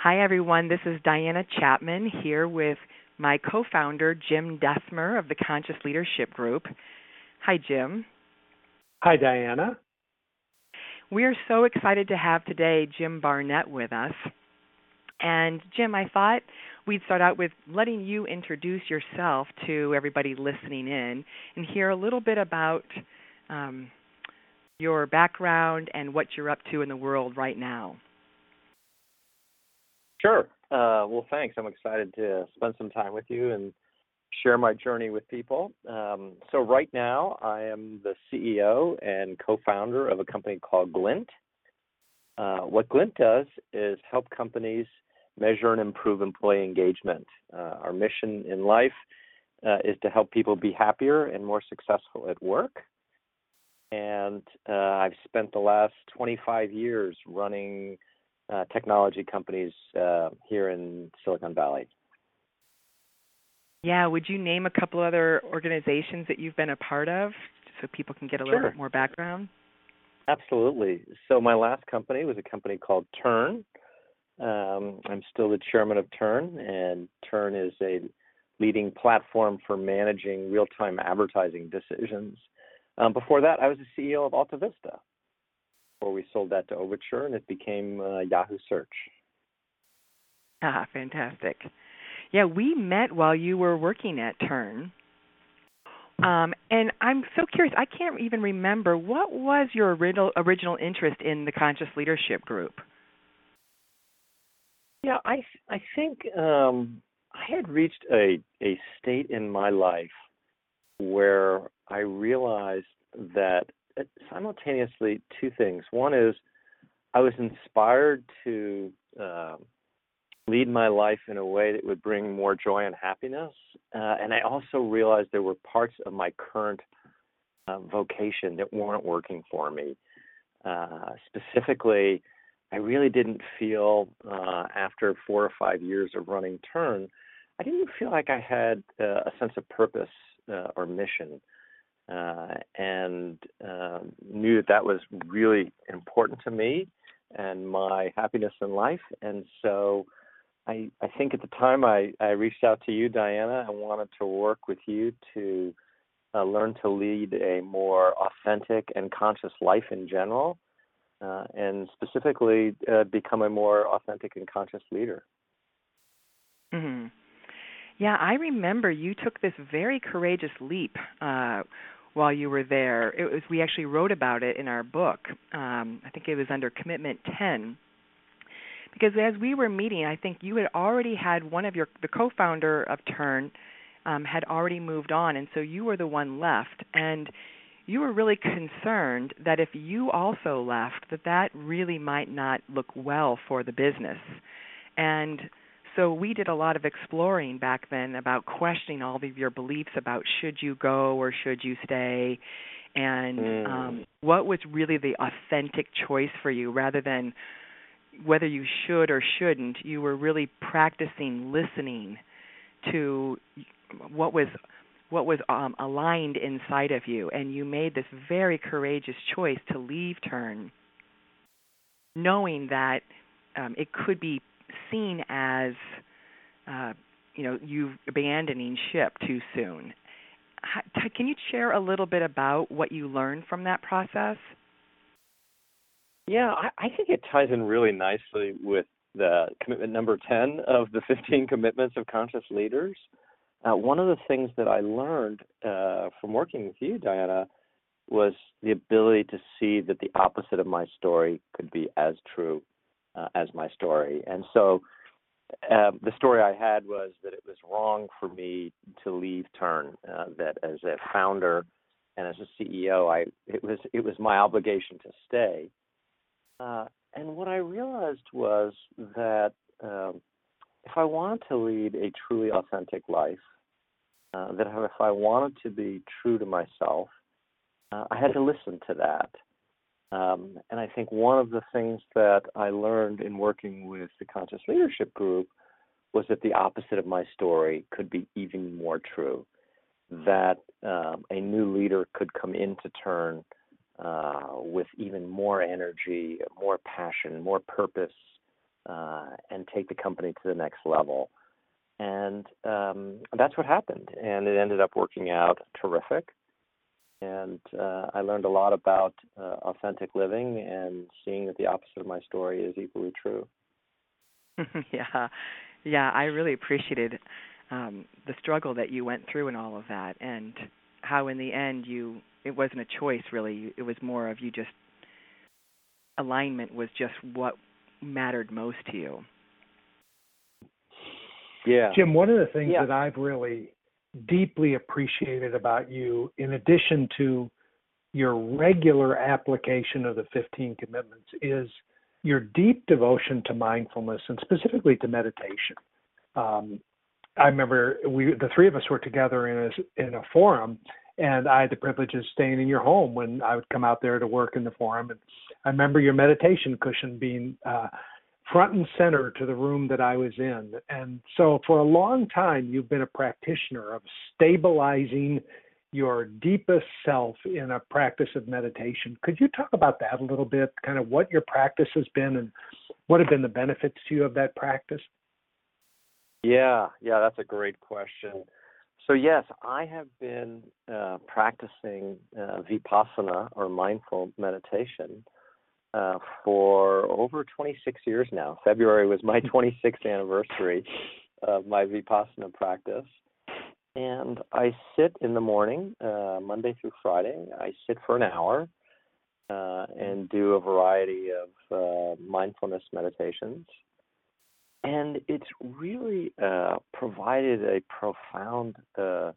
Hi, everyone. This is Diana Chapman here with my co founder, Jim Dethmer of the Conscious Leadership Group. Hi, Jim. Hi, Diana. We are so excited to have today Jim Barnett with us. And, Jim, I thought we'd start out with letting you introduce yourself to everybody listening in and hear a little bit about um, your background and what you're up to in the world right now. Sure. Uh, well, thanks. I'm excited to spend some time with you and share my journey with people. Um, so, right now, I am the CEO and co founder of a company called Glint. Uh, what Glint does is help companies measure and improve employee engagement. Uh, our mission in life uh, is to help people be happier and more successful at work. And uh, I've spent the last 25 years running uh, technology companies uh, here in Silicon Valley. Yeah, would you name a couple other organizations that you've been a part of so people can get a little bit more background? Absolutely. So my last company was a company called Turn. Um, I'm still the chairman of Turn, and Turn is a leading platform for managing real-time advertising decisions. Um, before that, I was the CEO of Alta Vista, before we sold that to Overture, and it became uh, Yahoo Search. Ah, fantastic. Yeah, we met while you were working at Turn. Um, and I'm so curious. I can't even remember what was your original original interest in the Conscious Leadership Group. Yeah, I I think um, I had reached a a state in my life where I realized that simultaneously two things. One is I was inspired to uh, lead my life in a way that would bring more joy and happiness, uh, and I also realized there were parts of my current uh, vocation that weren't working for me. Uh, specifically, I really didn't feel uh, after four or five years of running Turn, I didn't feel like I had uh, a sense of purpose or mission uh, and uh, knew that that was really important to me and my happiness in life. And so I, I think at the time I, I reached out to you, Diana, I wanted to work with you to uh, learn to lead a more authentic and conscious life in general, uh, and specifically uh, become a more authentic and conscious leader. Mm-hmm. Yeah, I remember you took this very courageous leap uh, while you were there. It was we actually wrote about it in our book. Um, I think it was under Commitment 10. Because as we were meeting, I think you had already had one of your the co-founder of Turn um, had already moved on, and so you were the one left. And you were really concerned that if you also left, that that really might not look well for the business. And so we did a lot of exploring back then about questioning all of your beliefs about should you go or should you stay and mm. um, what was really the authentic choice for you rather than whether you should or shouldn't you were really practicing listening to what was what was um, aligned inside of you and you made this very courageous choice to leave turn knowing that um, it could be seen as uh, you know you abandoning ship too soon. How, can you share a little bit about what you learned from that process? Yeah, I, I think it ties in really nicely with the commitment number 10 of the 15 commitments of conscious leaders. Uh, one of the things that I learned uh, from working with you, Diana, was the ability to see that the opposite of my story could be as true uh, as my story. And so uh, the story I had was that it was wrong for me to leave Turn. Uh, that as a founder and as a CEO, I it was it was my obligation to stay. Uh, and what I realized was that um, if I wanted to lead a truly authentic life, uh, that if I wanted to be true to myself, uh, I had to listen to that. Um, and I think one of the things that I learned in working with the Conscious Leadership Group was that the opposite of my story could be even more true. That um, a new leader could come into turn uh, with even more energy, more passion, more purpose, uh, and take the company to the next level. And um, that's what happened, and it ended up working out terrific. And uh, I learned a lot about uh, authentic living and seeing that the opposite of my story is equally true. yeah, yeah, I really appreciated um, the struggle that you went through and all of that, and how in the end you it wasn't a choice really. It was more of you just alignment was just what mattered most to you. Yeah, Jim. One of the things yeah. that I've really deeply appreciated about you, in addition to your regular application of the 15 commitments, is your deep devotion to mindfulness and specifically to meditation. Um, I remember we, the three of us were together in a in a forum, and I had the privilege of staying in your home when I would come out there to work in the forum. And I remember your meditation cushion being uh, front and center to the room that I was in. And so, for a long time, you've been a practitioner of stabilizing your deepest self in a practice of meditation. Could you talk about that a little bit? Kind of what your practice has been and what have been the benefits to you of that practice? Yeah, yeah, that's a great question. So, yes, I have been uh, practicing uh, vipassana or mindful meditation uh, for over 26 years now. February was my 26th anniversary of my vipassana practice. And I sit in the morning, uh, Monday through Friday. I sit for an hour uh, and do a variety of uh, mindfulness meditations. And it's really uh, provided a profound uh,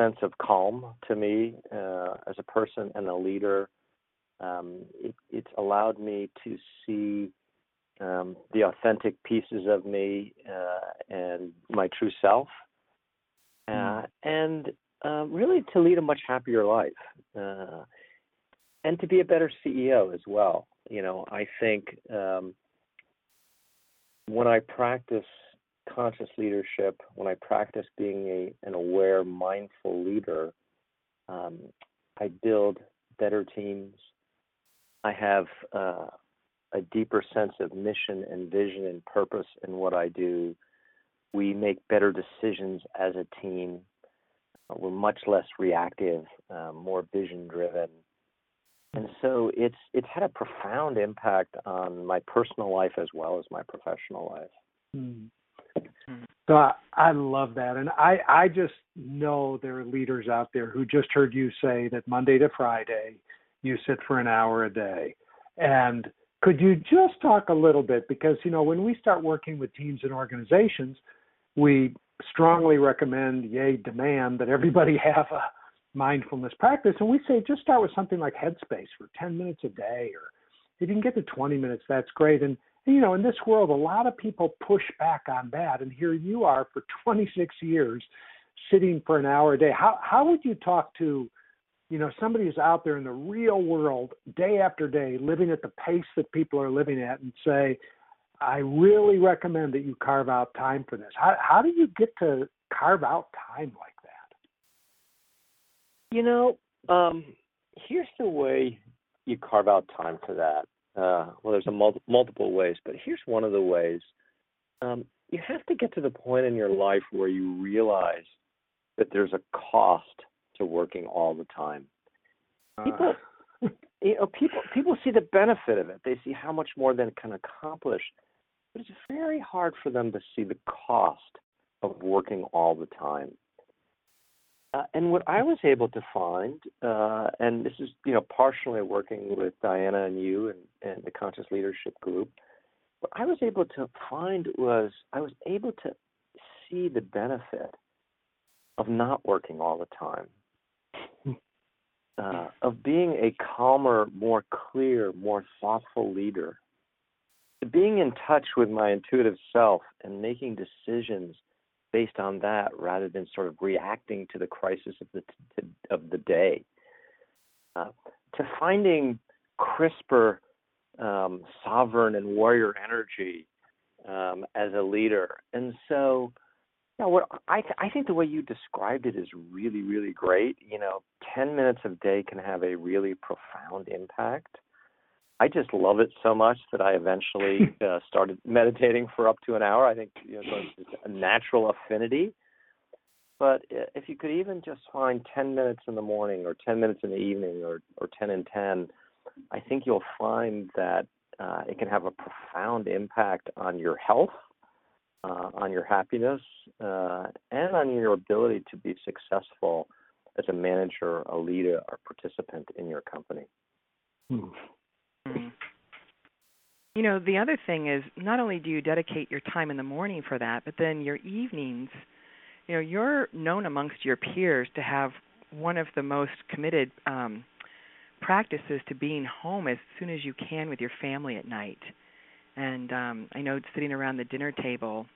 sense of calm to me as a person and a leader. Um, it, it's allowed me to see um, the authentic pieces of me uh, and my true self, uh, and uh, really to lead a much happier life, uh, and to be a better CEO as well. You know, I think um, when I practice conscious leadership, when I practice being a, an aware, mindful leader, um, I build better teams. I have uh, a deeper sense of mission and vision and purpose in what I do. We make better decisions as a team. We're much less reactive, uh, more vision driven. And so it's it's had a profound impact on my personal life as well as my professional life. Hmm. So I, I love that, and I I just know there are leaders out there who just heard you say that Monday to Friday you sit for an hour a day, and could you just talk a little bit because you know when we start working with teams and organizations, we strongly recommend, yay, demand that everybody have a mindfulness practice, and we say just start with something like Headspace for 10 minutes a day, or if you can get to 20 minutes, that's great. And you know, in this world, a lot of people push back on that, and here you are for 26 years sitting for an hour a day. How how would you talk to you know somebody who's out there in the real world day after day living at the pace that people are living at and say i really recommend that you carve out time for this. How how do you get to carve out time like that? You know um here's the way you carve out time for that. Uh well there's a mul- multiple ways but here's one of the ways. Um you have to get to the point in your life where you realize that there's a cost to working all the time. People, uh. you know, people people see the benefit of it. They see how much more they can accomplish, but it's very hard for them to see the cost of working all the time. Uh, and what I was able to find, uh, and this is you know partially working with Diana and you and, and the Conscious Leadership Group, what I was able to find was I was able to see the benefit of not working all the time uh, of being a calmer, more clear, more thoughtful leader, being in touch with my intuitive self and making decisions based on that rather than sort of reacting to the crisis of the of the day, uh, to finding crisper, um, sovereign and warrior energy um, as a leader, and so yeah, what I th- I think the way you described it is really really great. You know, ten minutes a day can have a really profound impact. I just love it so much that I eventually uh, started meditating for up to an hour. I think you know, it's a natural affinity. But if you could even just find 10 minutes in the morning or 10 minutes in the evening or, or 10 and 10, I think you'll find that uh, it can have a profound impact on your health, uh, on your happiness, uh, and on your ability to be successful as a manager, a leader, or participant in your company. Hmm. hmm You know, the other thing is not only do you dedicate your time in the morning for that, but then your evenings, you know, you're known amongst your peers to have one of the most committed um practices to being home as soon as you can with your family at night. And um I know sitting around the dinner table,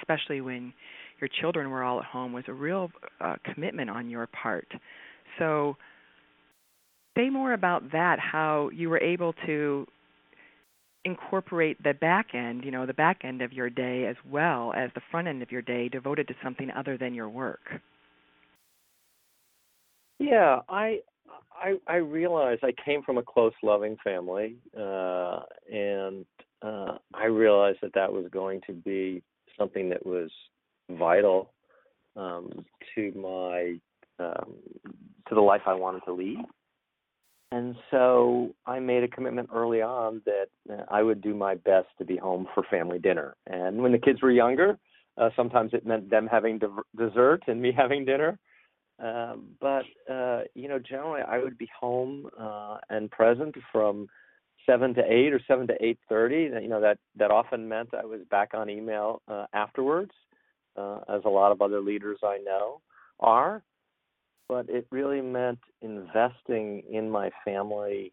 especially when your children were all at home, was a real uh, commitment on your part. So, say more about that. How you were able to incorporate the back end, you know, the back end of your day as well as the front end of your day devoted to something other than your work. Yeah, I I, I realized I came from a close, loving family, uh, and uh, I realized that that was going to be something that was vital um, to my um, to the life I wanted to lead. And so I made a commitment early on that uh, I would do my best to be home for family dinner. And when the kids were younger, uh, sometimes it meant them having de- dessert and me having dinner. Um, but uh, you know, generally, I would be home uh, and present from seven to eight or seven to eight thirty. You know that that often meant I was back on email uh, afterwards, uh, as a lot of other leaders I know are. But it really meant investing in my family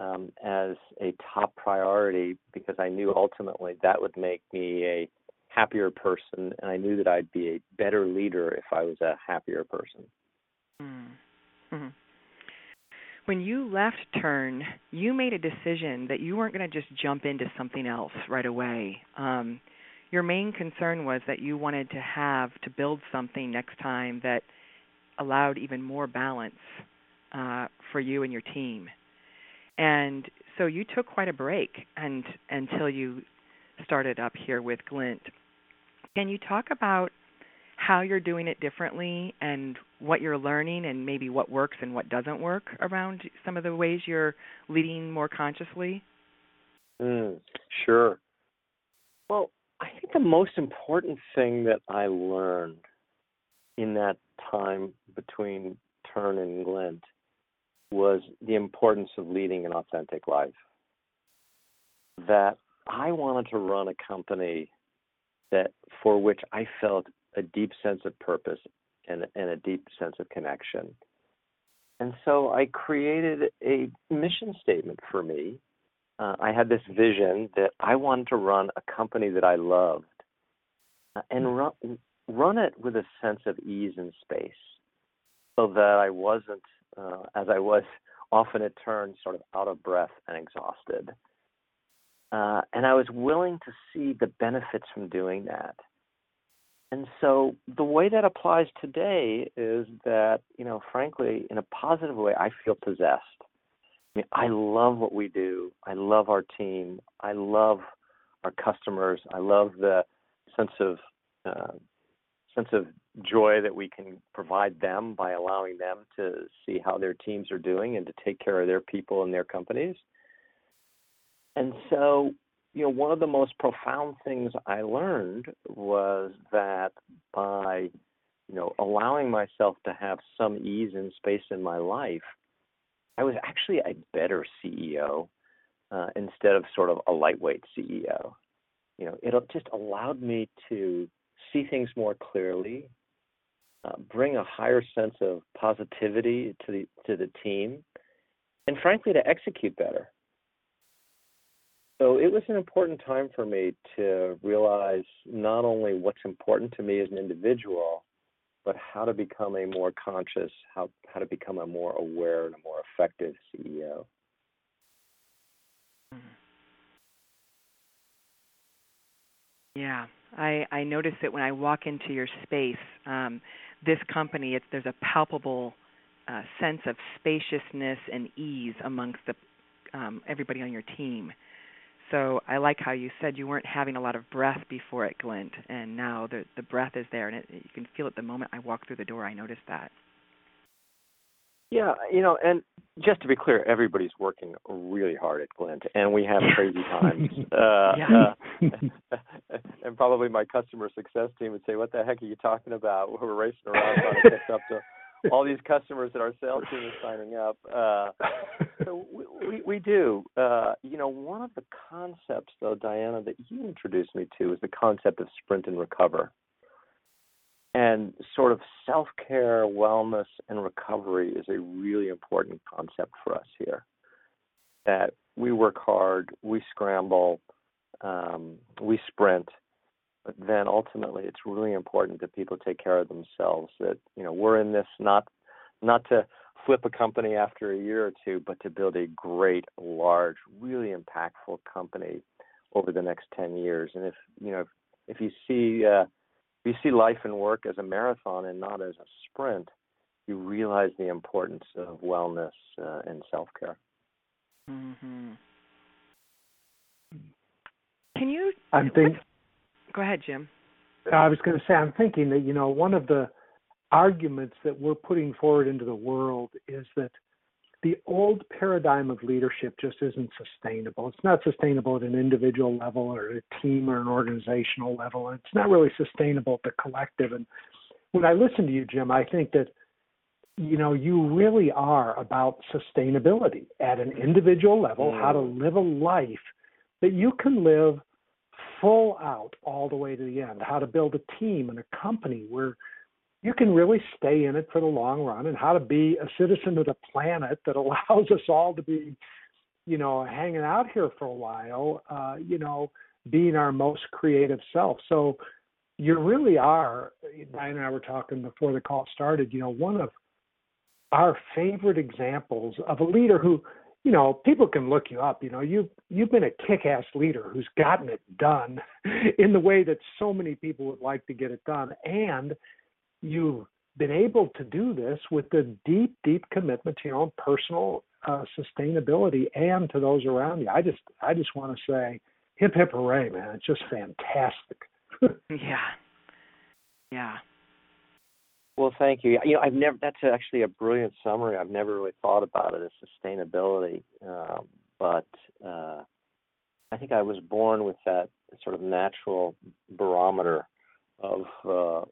um, as a top priority because I knew ultimately that would make me a happier person, and I knew that I'd be a better leader if I was a happier person. Mm-hmm. When you left Turn, you made a decision that you weren't going to just jump into something else right away. Um, your main concern was that you wanted to have to build something next time that allowed even more balance uh, for you and your team. And so you took quite a break and until you started up here with Glint. Can you talk about how you're doing it differently and what you're learning and maybe what works and what doesn't work around some of the ways you're leading more consciously? Mm, sure. Well, I think the most important thing that I learned in that time between Turn and Glint was the importance of leading an authentic life. That I wanted to run a company that for which I felt a deep sense of purpose and, and a deep sense of connection. And so I created a mission statement for me. Uh, I had this vision that I wanted to run a company that I loved uh, and run, run it with a sense of ease and space so that I wasn't, uh, as I was often at turns, sort of out of breath and exhausted. Uh, and I was willing to see the benefits from doing that. And so the way that applies today is that, you know, frankly, in a positive way, I feel possessed. I mean, I love what we do. I love our team. I love our customers. I love the sense of uh, sense of joy that we can provide them by allowing them to see how their teams are doing and to take care of their people and their companies. And so you know, one of the most profound things I learned was that by, you know, allowing myself to have some ease and space in my life, I was actually a better CEO uh, instead of sort of a lightweight CEO. You know, it just allowed me to see things more clearly, uh, bring a higher sense of positivity to the to the team, and frankly, to execute better. So it was an important time for me to realize not only what's important to me as an individual, but how to become a more conscious, how how to become a more aware and a more effective CEO. Yeah, I I notice it when I walk into your space. Um, this company, it's there's a palpable uh, sense of spaciousness and ease amongst the um, everybody on your team. So I like how you said you weren't having a lot of breath before at Glint, and now the the breath is there, and it, you can feel it the moment I walk through the door. I noticed that. Yeah, you know, and just to be clear, everybody's working really hard at Glint, and we have crazy times. uh, uh, and probably my customer success team would say, "What the heck are you talking about? We're racing around trying to catch up to all these customers that our sales team is signing up." Uh, so we, we, we do. Uh, you know, one of the concepts, though, Diana, that you introduced me to is the concept of sprint and recover and sort of self care, wellness, and recovery is a really important concept for us here. That we work hard, we scramble, um, we sprint, but then ultimately it's really important that people take care of themselves. That you know we're in this not not to flip a company after a year or two, but to build a great, large, really impactful company over the next ten years. And if you know if, if you see uh, you see life and work as a marathon and not as a sprint, you realize the importance of wellness uh, and self care. Mm-hmm. Can you? I'm thinking. Go ahead, Jim. I was going to say, I'm thinking that you know one of the arguments that we're putting forward into the world is that the old paradigm of leadership just isn't sustainable. It's not sustainable at an individual level or a team or an organizational level. It's not really sustainable at the collective. And when I listen to you, Jim, I think that you know you really are about sustainability at an individual level, how to mm. live a life that you can live full out all the way to the end, how to build a team and a company where you can really stay in it for the long run and how to be a citizen of the planet that allows us all to be you know hanging out here for a while uh you know being our most creative self. So you really are diane and i were talking before the call started you know one of our favorite examples of a leader who you know people can look you up you know you've you've been a kick-ass leader who's gotten it done in the way that so many people would like to get it done and you've been able to do this with the deep, deep commitment to your own personal uh, sustainability and to those around you. I just, I just want to say, hip hip hooray, man! It's just fantastic. yeah, yeah. Well, thank you. You know, I've never. That's actually a brilliant summary. I've never really thought about it as sustainability, um, but uh, I think I was born with that sort of natural barometer of uh,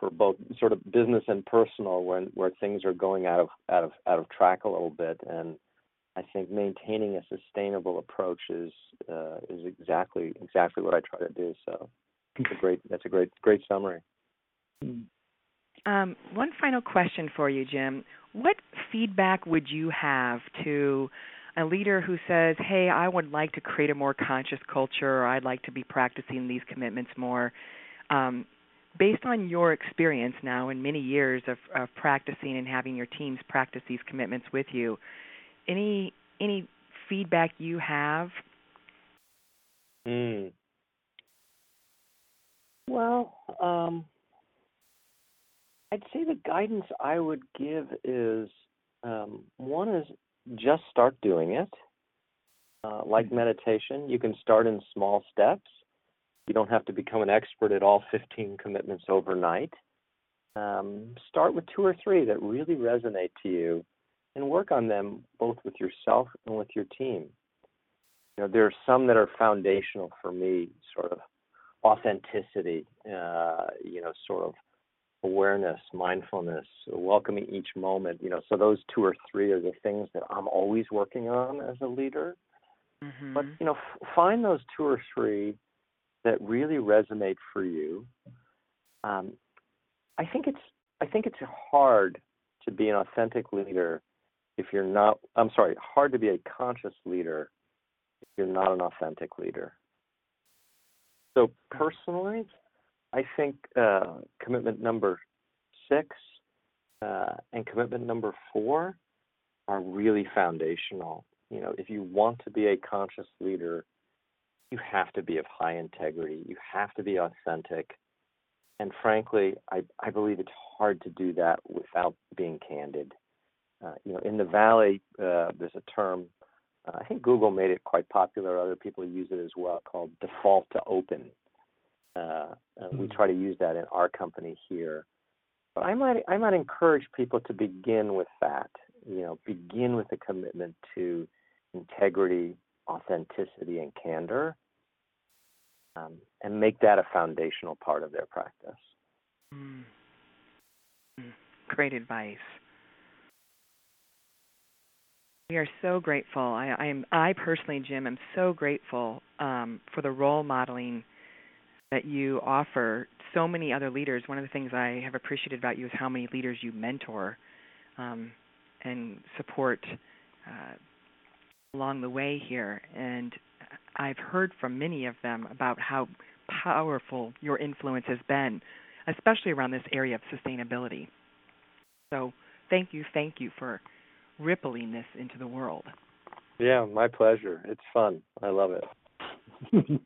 for both sort of business and personal when where things are going out of out of out of track a little bit and I think maintaining a sustainable approach is uh, is exactly exactly what I try to do. So a great that's a great great summary. Um, one final question for you, Jim. What feedback would you have to a leader who says, "Hey, I would like to create a more conscious culture, or I'd like to be practicing these commitments more"? Um, based on your experience now and many years of, of practicing and having your teams practice these commitments with you, any any feedback you have? Mm. Well, um, I'd say the guidance I would give is um, one is just start doing it. Uh, like mm-hmm. meditation, you can start in small steps you don't have to become an expert at all 15 commitments overnight. Um, start with two or three that really resonate to you and work on them both with yourself and with your team. You know, there are some that are foundational for me, sort of authenticity, uh, you know, sort of awareness, mindfulness, welcoming each moment. You know, so those two or three are the things that I'm always working on as a leader. Mm-hmm. But you know, f- find those two or three that really resonate for you. Um, I think it's I think it's hard to be an authentic leader if you're not. I'm sorry, hard to be a conscious leader if you're not an authentic leader. So personally, I think uh, commitment number six uh, and commitment number four are really foundational. You know, if you want to be a conscious leader, you have to be of high integrity. You have to be authentic. And frankly, I, I believe it's hard to do that without being candid. Uh, you know, in the valley, uh, there's a term uh, I think Google made it quite popular. Other people use it as well, called Default to Open. Uh, mm-hmm. We hmm. try to use that in our company here. But I might I might encourage people to begin with that. You know, begin with a commitment to integrity, authenticity, and candor, um, and make that a foundational part of their practice. Mm. Great advice. We are so grateful. I, I am. I personally, Jim, am so grateful um, for the role modeling that you offer so many other leaders. One of the things I have appreciated about you is how many leaders you mentor um, and support uh, along the way here. And I've heard from many of them about how powerful your influence has been, especially around this area of sustainability. So thank you, thank you for rippling this into the world. Yeah, my pleasure. It's fun. I love it.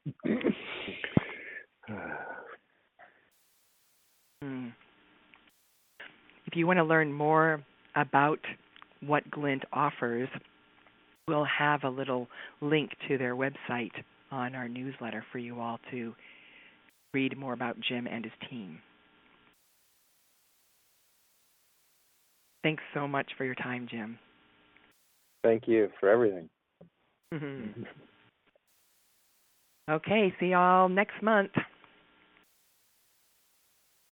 hmm. If you want to learn more about what Glint offers, we'll have a little link to their website on our newsletter for you all to read more about Jim and his team. Thanks so much for your time, Jim. Thank you for everything. Mm-hmm. okay, see y'all next month.